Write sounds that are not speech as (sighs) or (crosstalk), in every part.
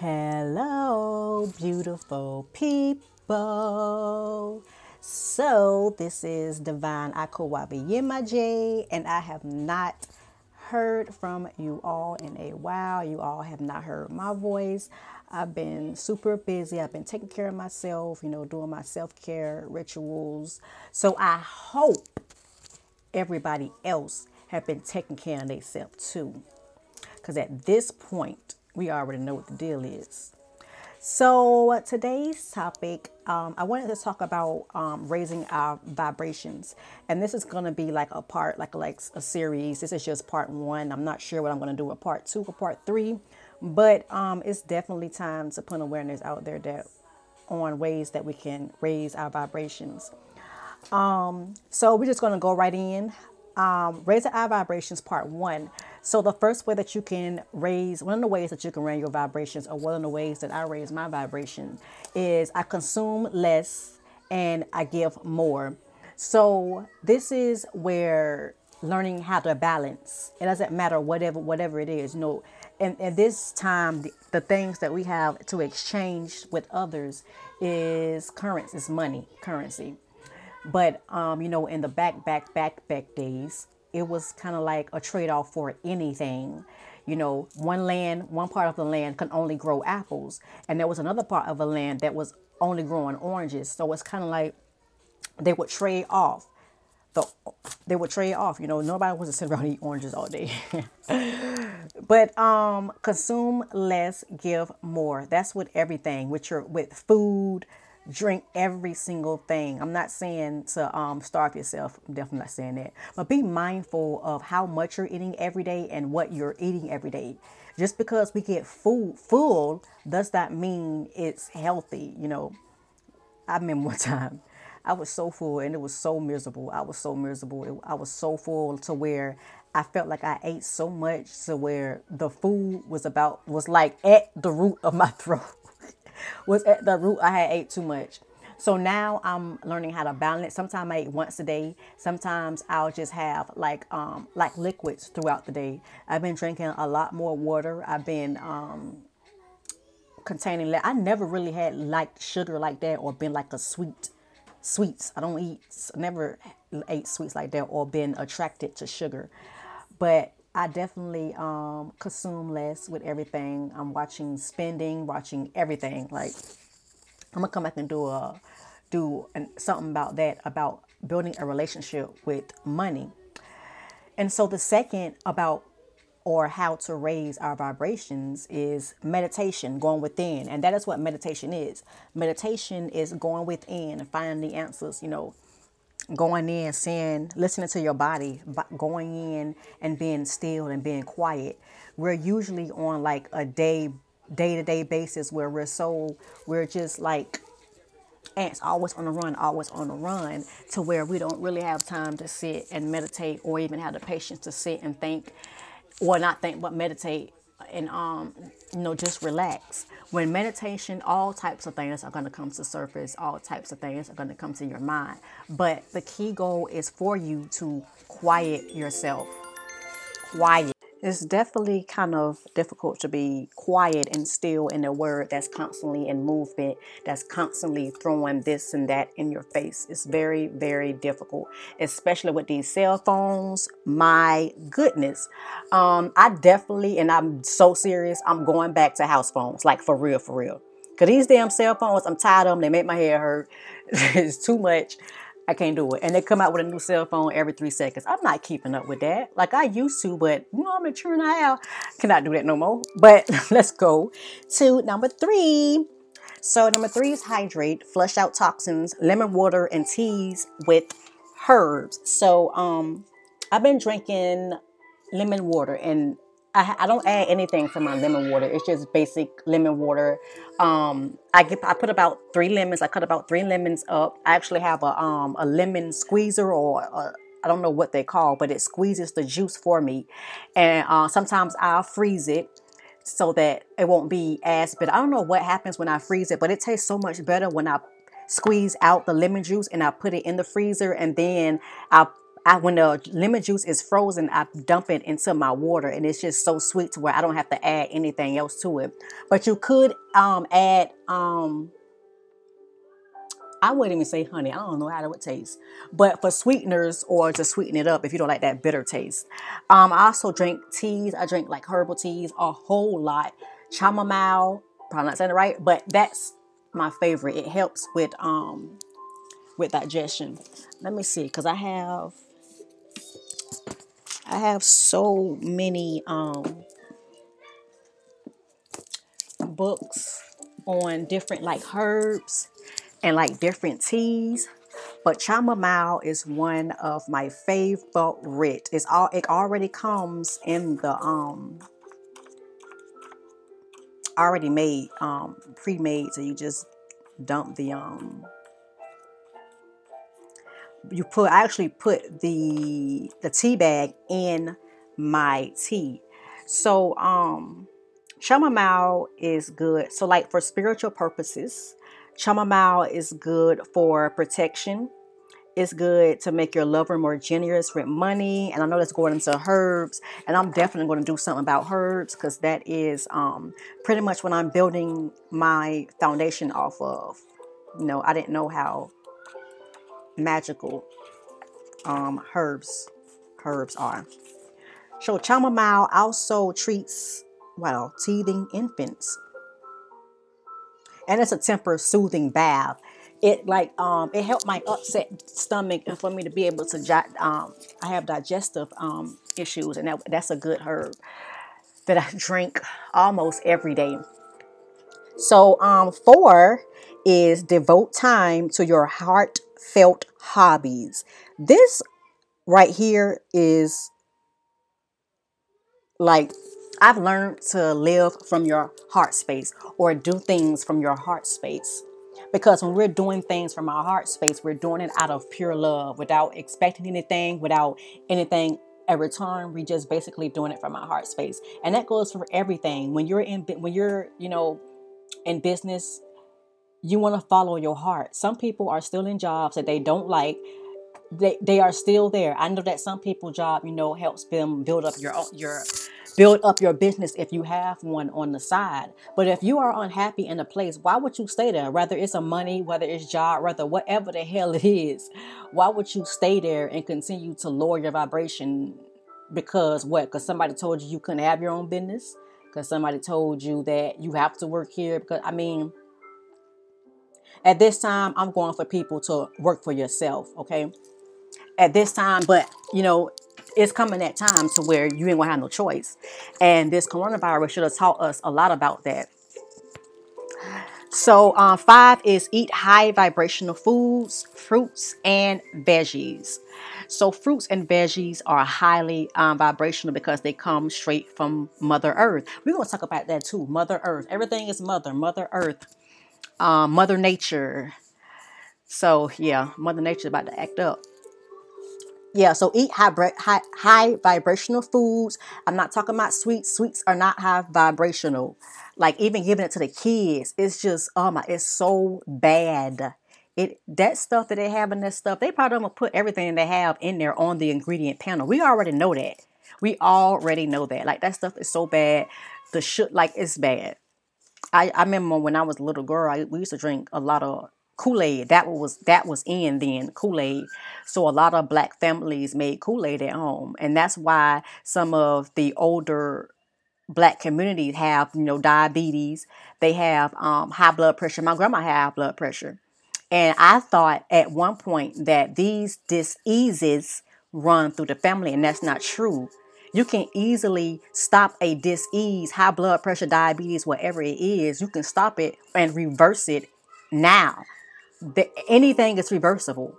Hello, beautiful people. So, this is Divine Akowabi Yimaje, and I have not heard from you all in a while. You all have not heard my voice. I've been super busy. I've been taking care of myself, you know, doing my self care rituals. So, I hope everybody else have been taking care of themselves too. Because at this point, we already know what the deal is. So today's topic, um, I wanted to talk about um, raising our vibrations, and this is going to be like a part, like like a series. This is just part one. I'm not sure what I'm going to do with part two or part three, but um, it's definitely time to put awareness out there that on ways that we can raise our vibrations. Um, so we're just going to go right in. Um, raise our vibrations, part one. So the first way that you can raise, one of the ways that you can raise your vibrations, or one of the ways that I raise my vibration, is I consume less and I give more. So this is where learning how to balance. It doesn't matter whatever whatever it is. You know, and at this time, the, the things that we have to exchange with others is currency, is money, currency. But um, you know, in the back, back, back, back days, it was kind of like a trade off for anything. You know, one land, one part of the land can only grow apples, and there was another part of the land that was only growing oranges. So it's kind of like they would trade off. The, they would trade off. You know, nobody wants to sit around and eat oranges all day. (laughs) but um, consume less, give more. That's with everything. With your with food, drink every single thing. I'm not saying to um, starve yourself. I'm definitely not saying that. But be mindful of how much you're eating every day and what you're eating every day. Just because we get food full does not mean it's healthy. You know, I remember (laughs) one time I was so full and it was so miserable. I was so miserable. I was so full to where I felt like I ate so much to where the food was about was like at the root of my (laughs) throat was at the root. I had ate too much. So now I'm learning how to balance. Sometimes I eat once a day. Sometimes I'll just have like um like liquids throughout the day. I've been drinking a lot more water. I've been um containing I never really had like sugar like that or been like a sweet sweets. I don't eat never ate sweets like that or been attracted to sugar. But I definitely um, consume less with everything. I'm watching spending, watching everything. Like I'm gonna come back and do a do an, something about that about building a relationship with money. And so the second about or how to raise our vibrations is meditation, going within. And that is what meditation is. Meditation is going within and finding answers, you know, going in, saying, listening to your body, going in and being still and being quiet. We're usually on like a day, day to day basis where we're so, we're just like ants, always on the run, always on the run, to where we don't really have time to sit and meditate or even have the patience to sit and think, or not think, but meditate and um you know just relax. When meditation all types of things are going to come to surface all types of things are going to come to your mind. But the key goal is for you to quiet yourself. Quiet it's definitely kind of difficult to be quiet and still in a word that's constantly in movement, that's constantly throwing this and that in your face. It's very, very difficult, especially with these cell phones. My goodness. Um, I definitely, and I'm so serious, I'm going back to house phones, like for real, for real. Because these damn cell phones, I'm tired of them. They make my hair hurt. (laughs) it's too much. I can't do it. And they come out with a new cell phone every three seconds. I'm not keeping up with that. Like I used to, but you know, I'm mature now. I cannot do that no more. But (laughs) let's go to number three. So number three is hydrate, flush out toxins, lemon water, and teas with herbs. So um I've been drinking lemon water and I, I don't add anything to my lemon water. It's just basic lemon water. Um, I get I put about three lemons. I cut about three lemons up. I actually have a um a lemon squeezer or I don't know what they call, but it squeezes the juice for me. And uh, sometimes I'll freeze it so that it won't be as bitter. I don't know what happens when I freeze it, but it tastes so much better when I squeeze out the lemon juice and I put it in the freezer and then I I, when the lemon juice is frozen, I dump it into my water, and it's just so sweet to where I don't have to add anything else to it. But you could um, add um, I wouldn't even say honey. I don't know how it would taste. But for sweeteners or to sweeten it up if you don't like that bitter taste. Um, I also drink teas. I drink like herbal teas a whole lot. Chamomile, probably not saying it right, but that's my favorite. It helps with um with digestion. Let me see, because I have I have so many um books on different like herbs and like different teas. But chamomile is one of my favorite. It's all it already comes in the um already made, um, pre-made, so you just dump the um you put I actually put the the tea bag in my tea. So um chamomile is good. So like for spiritual purposes, Chamomile is good for protection. It's good to make your lover more generous with money. And I know that's going into herbs. And I'm definitely going to do something about herbs because that is um, pretty much what I'm building my foundation off of. You know, I didn't know how magical um, herbs herbs are. So chamomile also treats well teething infants and it's a temper soothing bath. It like um it helped my upset stomach and for me to be able to um I have digestive um issues and that, that's a good herb that I (laughs) drink almost every day. So um is devote time to your heartfelt hobbies. This right here is like I've learned to live from your heart space or do things from your heart space. Because when we're doing things from our heart space, we're doing it out of pure love without expecting anything, without anything a return. We're just basically doing it from our heart space. And that goes for everything. When you're in when you're, you know, in business, you want to follow your heart. Some people are still in jobs that they don't like. They, they are still there. I know that some people job, you know, helps them build up your your build up your business if you have one on the side. But if you are unhappy in a place, why would you stay there? Whether it's a money, whether it's job, whether whatever the hell it is, why would you stay there and continue to lower your vibration? Because what? Because somebody told you you couldn't have your own business? Because somebody told you that you have to work here? Because, I mean, at this time, I'm going for people to work for yourself, okay? At this time, but you know, it's coming that time to where you ain't gonna have no choice. And this coronavirus should have taught us a lot about that. So, um, five is eat high vibrational foods, fruits, and veggies. So, fruits and veggies are highly um, vibrational because they come straight from Mother Earth. We're going to talk about that too. Mother Earth. Everything is Mother, Mother Earth, um, Mother Nature. So, yeah, Mother Nature about to act up yeah, so eat high, high, high vibrational foods. I'm not talking about sweets. Sweets are not high vibrational. Like even giving it to the kids, it's just oh my, it's so bad. It that stuff that they have in this stuff, they probably don't put everything they have in there on the ingredient panel. We already know that. We already know that. Like that stuff is so bad. The shit like it's bad. I, I remember when I was a little girl, I, we used to drink a lot of Kool-Aid. That was that was in then Kool-Aid. So a lot of black families made Kool-Aid at home. And that's why some of the older black communities have, you know, diabetes. They have um, high blood pressure. My grandma had high blood pressure. And I thought at one point that these diseases run through the family, and that's not true. You can easily stop a disease, high blood pressure, diabetes, whatever it is. You can stop it and reverse it now the, anything is reversible.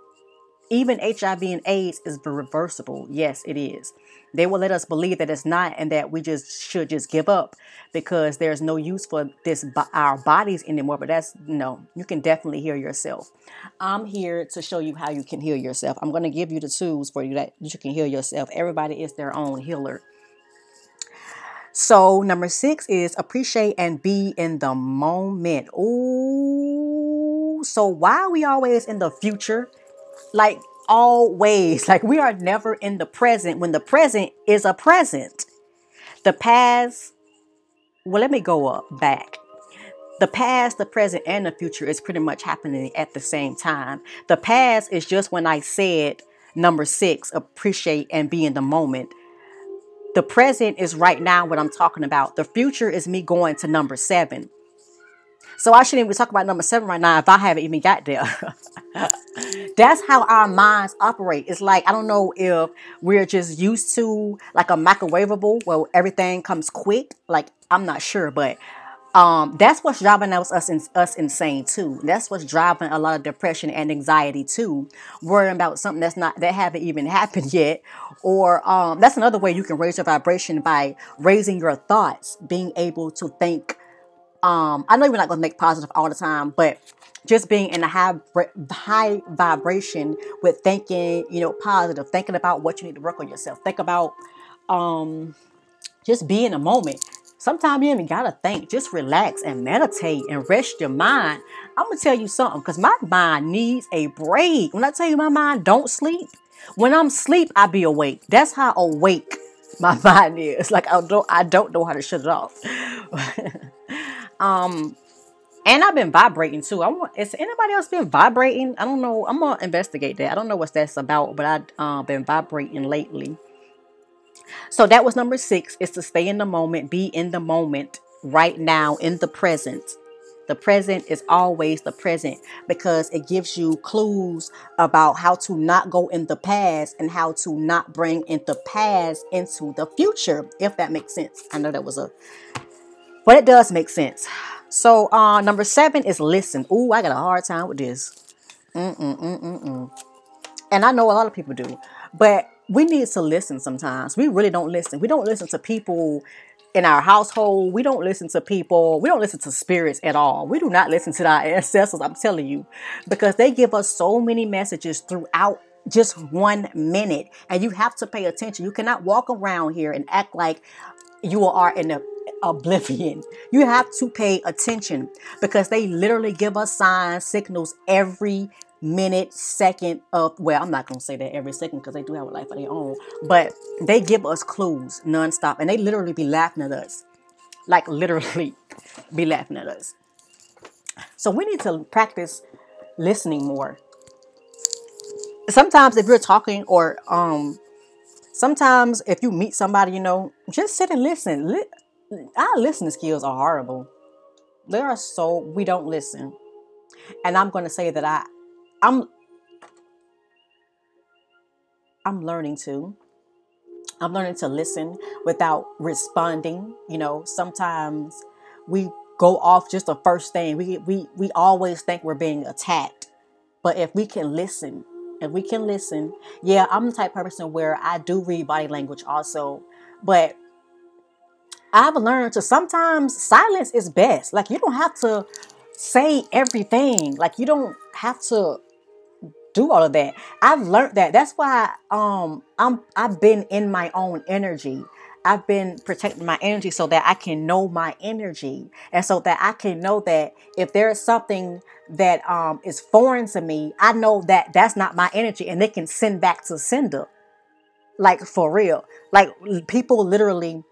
Even HIV and AIDS is reversible. Yes, it is. They will let us believe that it's not and that we just should just give up because there's no use for this our bodies anymore. But that's no, you can definitely heal yourself. I'm here to show you how you can heal yourself. I'm going to give you the tools for you that you can heal yourself. Everybody is their own healer. So, number six is appreciate and be in the moment. Ooh, so why are we always in the future? Like always (laughs) like we are never in the present when the present is a present. The past, well, let me go up back. The past, the present, and the future is pretty much happening at the same time. The past is just when I said number six, appreciate and be in the moment. The present is right now what I'm talking about. The future is me going to number seven. So I shouldn't even talk about number seven right now if I haven't even got there. (laughs) That's how our minds operate. It's like, I don't know if we're just used to like a microwavable where everything comes quick. Like, I'm not sure, but um, that's what's driving us us, in, us insane too. That's what's driving a lot of depression and anxiety too. Worrying about something that's not that haven't even (laughs) happened yet, or um, that's another way you can raise your vibration by raising your thoughts, being able to think. Um, I know you're not going to make positive all the time, but just being in a high high vibration with thinking, you know, positive, thinking about what you need to work on yourself. Think about um, just be in a moment Sometimes you even gotta think. Just relax and meditate and rest your mind. I'm gonna tell you something, because my mind needs a break. When I tell you my mind don't sleep, when I'm asleep, I be awake. That's how awake (laughs) my mind is. Like I don't I don't know how to shut it off. (laughs) um and I've been vibrating too. I want is anybody else been vibrating? I don't know. I'm gonna investigate that. I don't know what that's about, but I've uh, been vibrating lately. So that was number six is to stay in the moment, be in the moment right now in the present. The present is always the present because it gives you clues about how to not go in the past and how to not bring in the past into the future, if that makes sense. I know that was a, but it does make sense. So, uh, number seven is listen. Ooh, I got a hard time with this. Mm-mm-mm-mm-mm. And I know a lot of people do, but we need to listen sometimes. We really don't listen. We don't listen to people in our household. We don't listen to people. We don't listen to spirits at all. We do not listen to our (laughs) ancestors, I'm telling you, because they give us so many messages throughout just one minute. And you have to pay attention. You cannot walk around here and act like you are in a oblivion. You have to pay attention because they literally give us signs, signals every minute, second of, well, I'm not going to say that every second because they do have a life of their own, but they give us clues nonstop and they literally be laughing at us. Like, literally (laughs) be laughing at us. So, we need to practice listening more. Sometimes, if you're talking or, um, sometimes if you meet somebody, you know, just sit and listen. Our listening skills are horrible. They are so, we don't listen. And I'm going to say that I, I'm I'm learning to. I'm learning to listen without responding. You know, sometimes we go off just the first thing. We we we always think we're being attacked. But if we can listen, if we can listen, yeah, I'm the type person where I do read body language also, but I've learned to sometimes silence is best. Like you don't have to say everything. Like you don't have to do all of that. I've learned that. That's why um I'm I've been in my own energy. I've been protecting my energy so that I can know my energy and so that I can know that if there is something that um is foreign to me, I know that that's not my energy and they can send back to sender. Like for real. Like people literally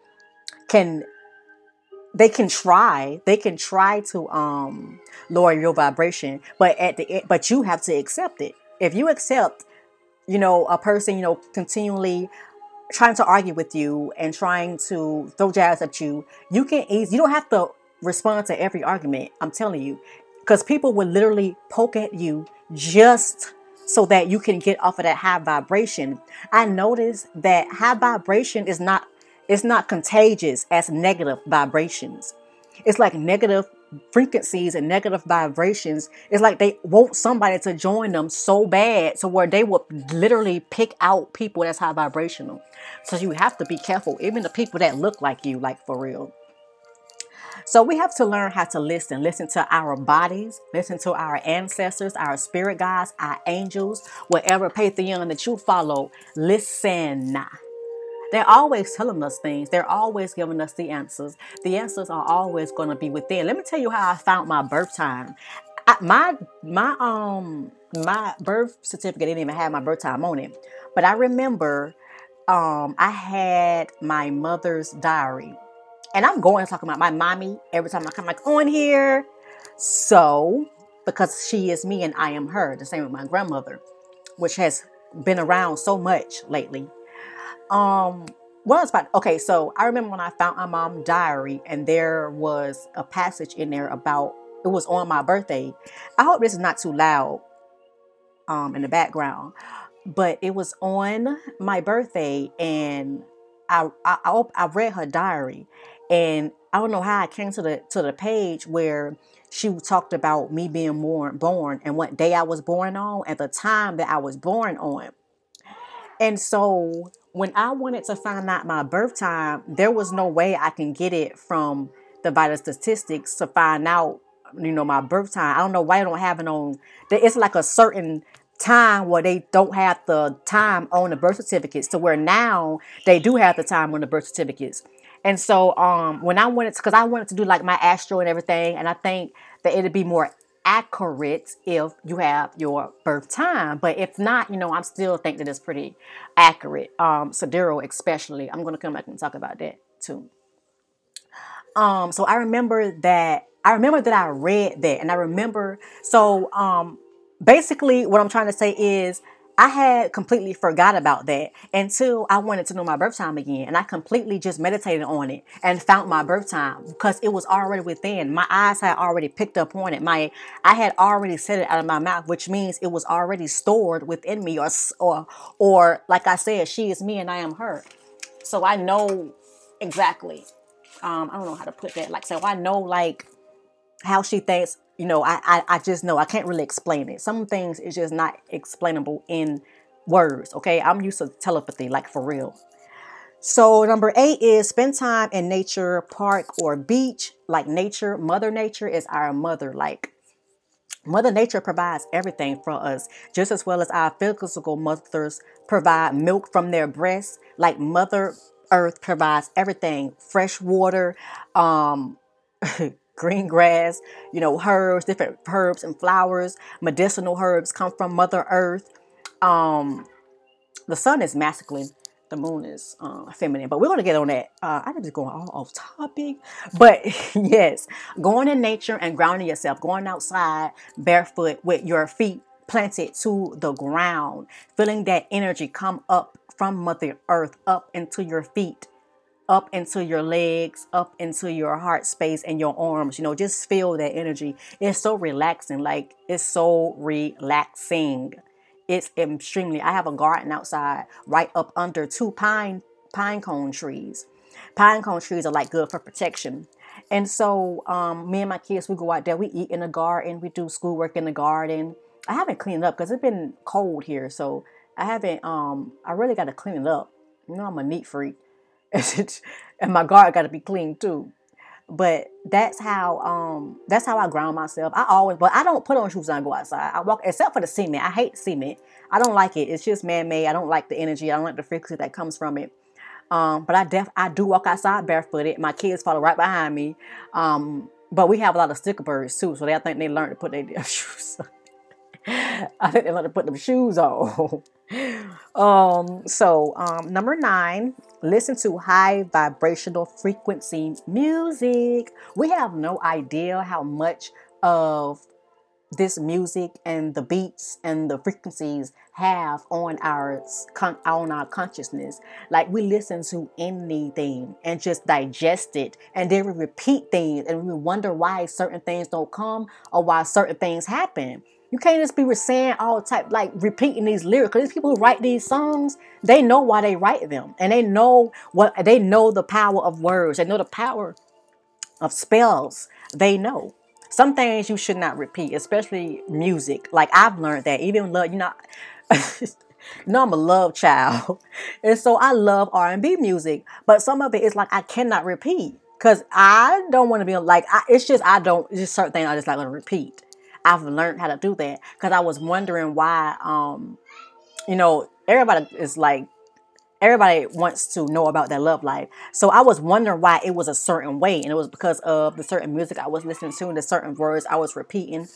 can they can try they can try to um lower your vibration but at the end but you have to accept it if you accept, you know, a person, you know, continually trying to argue with you and trying to throw jabs at you, you can easily, you don't have to respond to every argument. I'm telling you, because people will literally poke at you just so that you can get off of that high vibration. I noticed that high vibration is not it's not contagious as negative vibrations. It's like negative frequencies and negative vibrations, it's like they want somebody to join them so bad to where they will literally pick out people that's high vibrational. So you have to be careful, even the people that look like you, like for real. So we have to learn how to listen. Listen to our bodies, listen to our ancestors, our spirit guides, our angels, whatever pantheon that you follow. Listen. They're always telling us things. They're always giving us the answers. The answers are always going to be within. Let me tell you how I found my birth time. I, my my um my birth certificate didn't even have my birth time on it. But I remember um, I had my mother's diary. And I'm going to talk about my mommy every time I come like on here. So, because she is me and I am her, the same with my grandmother, which has been around so much lately. Um, what was about okay, so I remember when I found my mom's diary and there was a passage in there about it was on my birthday. I hope this is not too loud um in the background but it was on my birthday and I, I I read her diary and I don't know how I came to the to the page where she talked about me being born born and what day I was born on at the time that I was born on. And so when I wanted to find out my birth time, there was no way I can get it from the vital statistics to find out, you know, my birth time. I don't know why I don't have it on. It's like a certain time where they don't have the time on the birth certificates to where now they do have the time on the birth certificates. And so um when I wanted to, because I wanted to do like my astro and everything, and I think that it'd be more accurate if you have your birth time. But if not, you know, I'm still think that it's pretty accurate. Um Sidereal especially. I'm gonna come back and talk about that too. Um, so I remember that I remember that I read that and I remember so um basically what I'm trying to say is I had completely forgot about that until I wanted to know my birth time again. And I completely just meditated on it and found my birth time because it was already within. My eyes had already picked up on it. My I had already said it out of my mouth, which means it was already stored within me or or or like I said, she is me and I am her. So I know exactly. Um, I don't know how to put that. Like so I know like how she thinks you know, I, I, I just know I can't really explain it. Some things is just not explainable in words. Okay. I'm used to telepathy, like for real. So number eight is spend time in nature, park or beach. Like nature, mother nature is our mother. Like Mother Nature provides everything for us, just as well as our physical mothers provide milk from their breasts. Like Mother Earth provides everything fresh water, um, (laughs) green grass, you know, herbs, different herbs and flowers, medicinal herbs come from Mother Earth. Um, the sun is masculine, the moon is uh, feminine, but we're going to get on that. Uh, I'm just going all off topic, but (laughs) yes, going in nature and grounding yourself, going outside barefoot with your feet planted to the ground, feeling that energy come up from Mother Earth up into your feet up into your legs, up into your heart space and your arms. You know, just feel that energy. It's so relaxing. Like it's so relaxing. It's extremely. I have a garden outside right up under two pine pine cone trees. Pine cone trees are like good for protection. And so um, me and my kids, we go out there, we eat in the garden, we do schoolwork in the garden. I haven't cleaned up because it's been cold here. So I haven't um I really gotta clean it up. You know, I'm a neat freak. (laughs) and my guard got to be clean too. But that's how um that's how I ground myself. I always but I don't put on shoes I go outside. I walk except for the cement. I hate cement. I don't like it. It's just man made. I don't like the energy. I don't like the frequency that comes from it. Um, but I def I do walk outside barefooted. My kids follow right behind me. Um, but we have a lot of sticker birds too, so they I think they learned to put their (laughs) shoes. (laughs) I think they learned to put them shoes on. (laughs) um, so um, number nine, listen to high vibrational frequency music. We have no idea how much of this music and the beats and the frequencies have on our on our consciousness like we listen to anything and just digest it and then we repeat things and we wonder why certain things don't come or why certain things happen you can't just be saying all type like repeating these lyrics. These people who write these songs, they know why they write them, and they know what they know the power of words. They know the power of spells. They know some things you should not repeat, especially music. Like I've learned that even love, you know. (laughs) know I'm a love child, (laughs) and so I love R and B music. But some of it is like I cannot repeat because I don't want to be like I, it's just I don't. Just certain things I just like to repeat. I've learned how to do that because I was wondering why, um, you know, everybody is like, everybody wants to know about their love life. So I was wondering why it was a certain way, and it was because of the certain music I was listening to and the certain words I was repeating.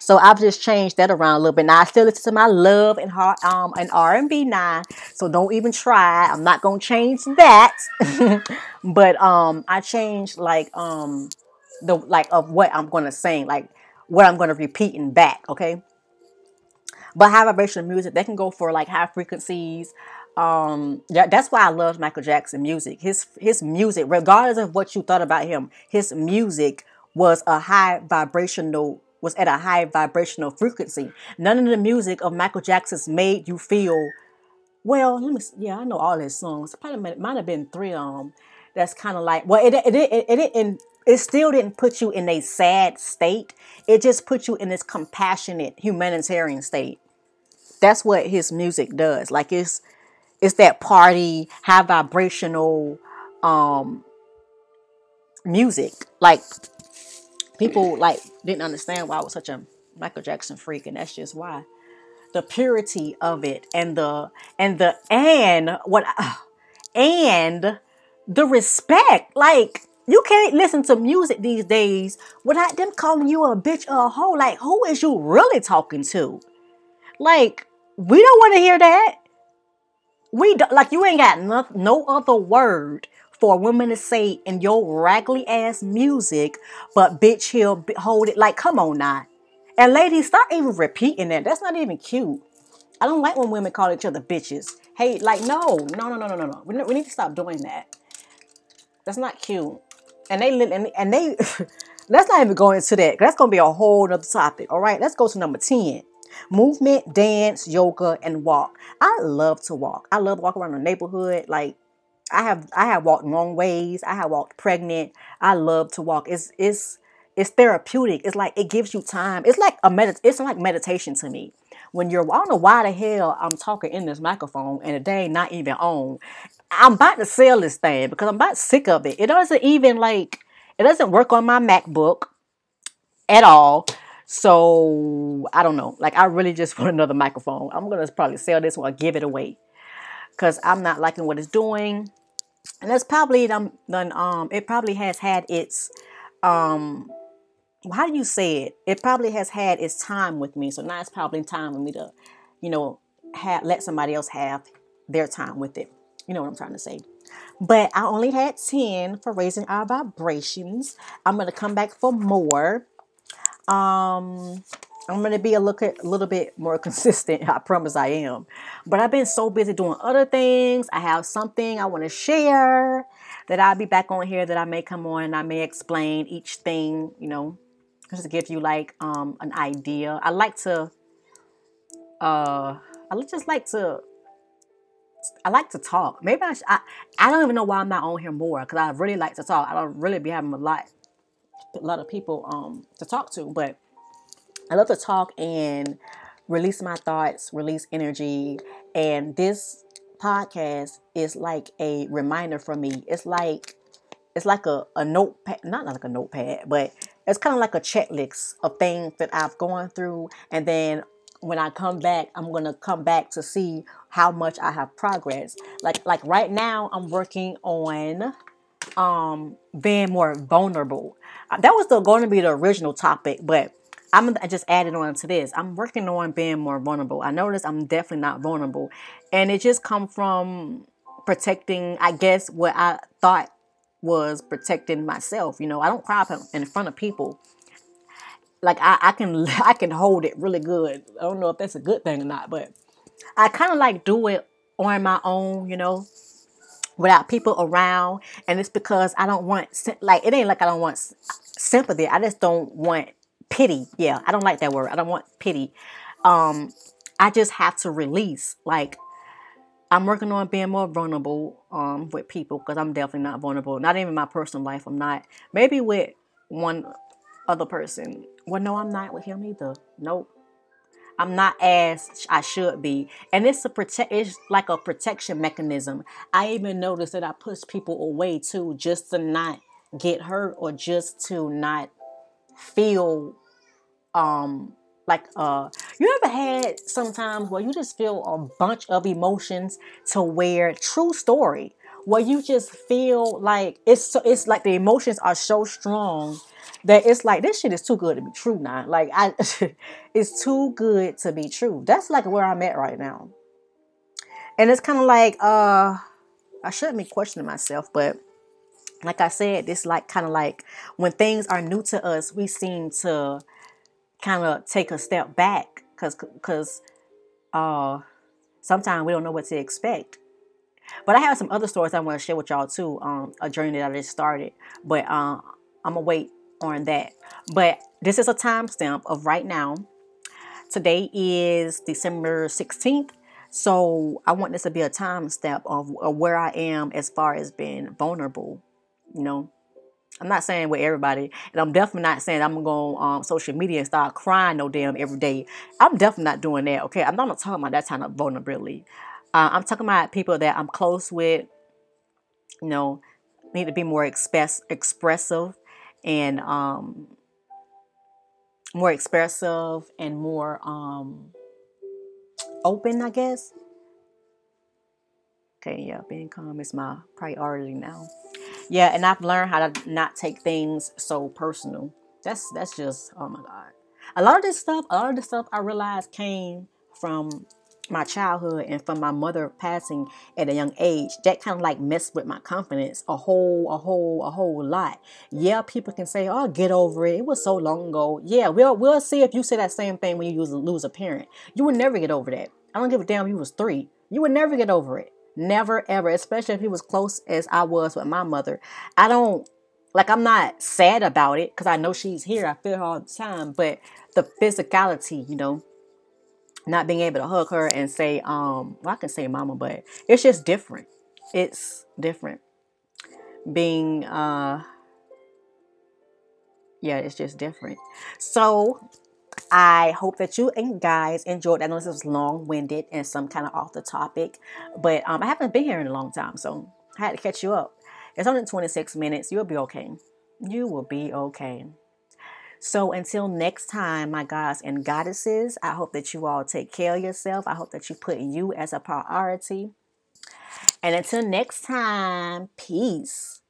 So I've just changed that around a little bit. Now I still listen to my love and heart um and R and B now, so don't even try. I'm not gonna change that. (laughs) but um I changed like um the like of what I'm gonna sing, like what I'm gonna repeat in back, okay? But high vibrational music, they can go for like high frequencies, um yeah that's why i love michael jackson music. His his music regardless of what you thought about him his music was a high vibrational was at a high vibrational frequency. None of the music of michael jackson's made you feel well let me yeah i know all his songs. Probably might, might have been three of them that's kind of like well it it, it, it, it, it, it still didn't put you in a sad state it just put you in this compassionate humanitarian state that's what his music does like it's it's that party, high vibrational um music. Like people like didn't understand why I was such a Michael Jackson freak, and that's just why. The purity of it and the and the and what (sighs) and the respect. Like you can't listen to music these days without them calling you a bitch or a hoe. Like who is you really talking to? Like we don't want to hear that. We do, like you ain't got no, no other word for women to say in your raggedy ass music, but bitch, he'll hold it. Like, come on now. And ladies, start even repeating that. That's not even cute. I don't like when women call each other bitches. Hey, like, no, no, no, no, no, no, no. We need to stop doing that. That's not cute. And they and, and they (laughs) let's not even go into that. That's gonna be a whole other topic. All right, let's go to number 10. Movement, dance, yoga, and walk. I love to walk. I love walking around the neighborhood. Like I have I have walked long ways. I have walked pregnant. I love to walk. It's it's it's therapeutic. It's like it gives you time. It's like a med- it's like meditation to me. When you're I don't know why the hell I'm talking in this microphone and the day not even on. I'm about to sell this thing because I'm about sick of it. It doesn't even like it doesn't work on my MacBook at all. So I don't know. Like I really just (laughs) want another microphone. I'm gonna probably sell this one give it away because I'm not liking what it's doing. And that's probably done um it probably has had its um how do you say it? It probably has had its time with me. So now it's probably time for me to, you know, have let somebody else have their time with it. You know what I'm trying to say. But I only had 10 for raising our vibrations. I'm gonna come back for more. Um, I'm going to be a little, a little bit more (laughs) consistent. I promise I am. But I've been so busy doing other things. I have something I want to share that I'll be back on here that I may come on and I may explain each thing, you know, just to give you like um an idea. I like to uh I just like to I like to talk. Maybe I, sh- I I don't even know why I'm not on here more because I really like to talk. I don't really be having a lot a lot of people um to talk to, but I love to talk and release my thoughts, release energy, and this podcast is like a reminder for me. It's like it's like a, a notepad, not like a notepad, but it's kind of like a checklist of things that I've gone through. And then when I come back, I'm gonna come back to see how much I have progressed. Like like right now, I'm working on um being more vulnerable. Uh, that was the, going to be the original topic, but I'm just adding on to this. I'm working on being more vulnerable. I notice I'm definitely not vulnerable, and it just come from protecting. I guess what I thought was protecting myself. You know, I don't cry in front of people. Like I, I can, (laughs) I can hold it really good. I don't know if that's a good thing or not, but I kind of like do it on my own. You know, without people around. And it's because i don't want like it ain't like i don't want sympathy. I just don't want pity. Yeah i don't like that word. I don't want pity. Um i just have to release. Like i'm working on being more vulnerable um with people because i'm definitely not vulnerable. Not even my personal life. I'm not. Maybe with one other person well no i'm not with him either nope I'm not as I should be. And it's a protect it's like a protection mechanism. I even noticed that I push people away too just to not get hurt or just to not feel um like uh You ever had sometimes where you just feel a bunch of emotions to where true story, where you just feel like it's so it's like the emotions are so strong that it's like this shit is too good to be true now. Like I (laughs) it's too good to be true. That's like where I'm at right now. And it's kind of like uh I shouldn't be questioning myself, but like I said, this like kind of like when things are new to us, we seem to kind of take a step back because because uh sometimes we don't know what to expect. But I have some other stories I want to share with y'all too. Um, a journey that I just started, but uh, I'm gonna wait on that. But this is a timestamp of right now. Today is December 16th. So I want this to be a timestamp of, of where I am as far as being vulnerable. You know, I'm not saying with everybody, and I'm definitely not saying I'm gonna go on um, social media and start crying no damn every day. I'm definitely not doing that. Okay, I'm not talking about that kind of vulnerability. Uh, I'm talking about people that I'm close with. You know, need to be more express expressive and um, more expressive and more um, open, I guess. Okay, yeah, being calm is my priority now. Yeah, and I've learned how to not take things so personal. That's that's just oh my god. A lot of this stuff, a lot of this stuff I realized came from my childhood and from my mother passing at a young age, that kind of like messed with my confidence a whole, a whole, a whole lot. Yeah, people can say, "Oh, get over it. It was so long ago." Yeah, we'll we'll see if you say that same thing when you lose a parent. You would never get over that. I don't give a damn if you was three. You would never get over it. Never ever, especially if he was close as I was with my mother. I don't like I'm not sad about it because I know she's here. I feel her all the time, but the physicality, you know, not being able to hug her and say, um, well, I can say mama, but it's just different. It's different. Being, uh, yeah, it's just different. So I hope that you and guys enjoyed. I know this was long winded and some kind of off the topic, but um, I haven't been here in a long time, so I had to catch you up. It's only 26 minutes. You'll be okay. You will be okay. So until next time, my gods and goddesses, I hope that you all take care of yourself. I hope that you put you as a priority. And until next time, peace.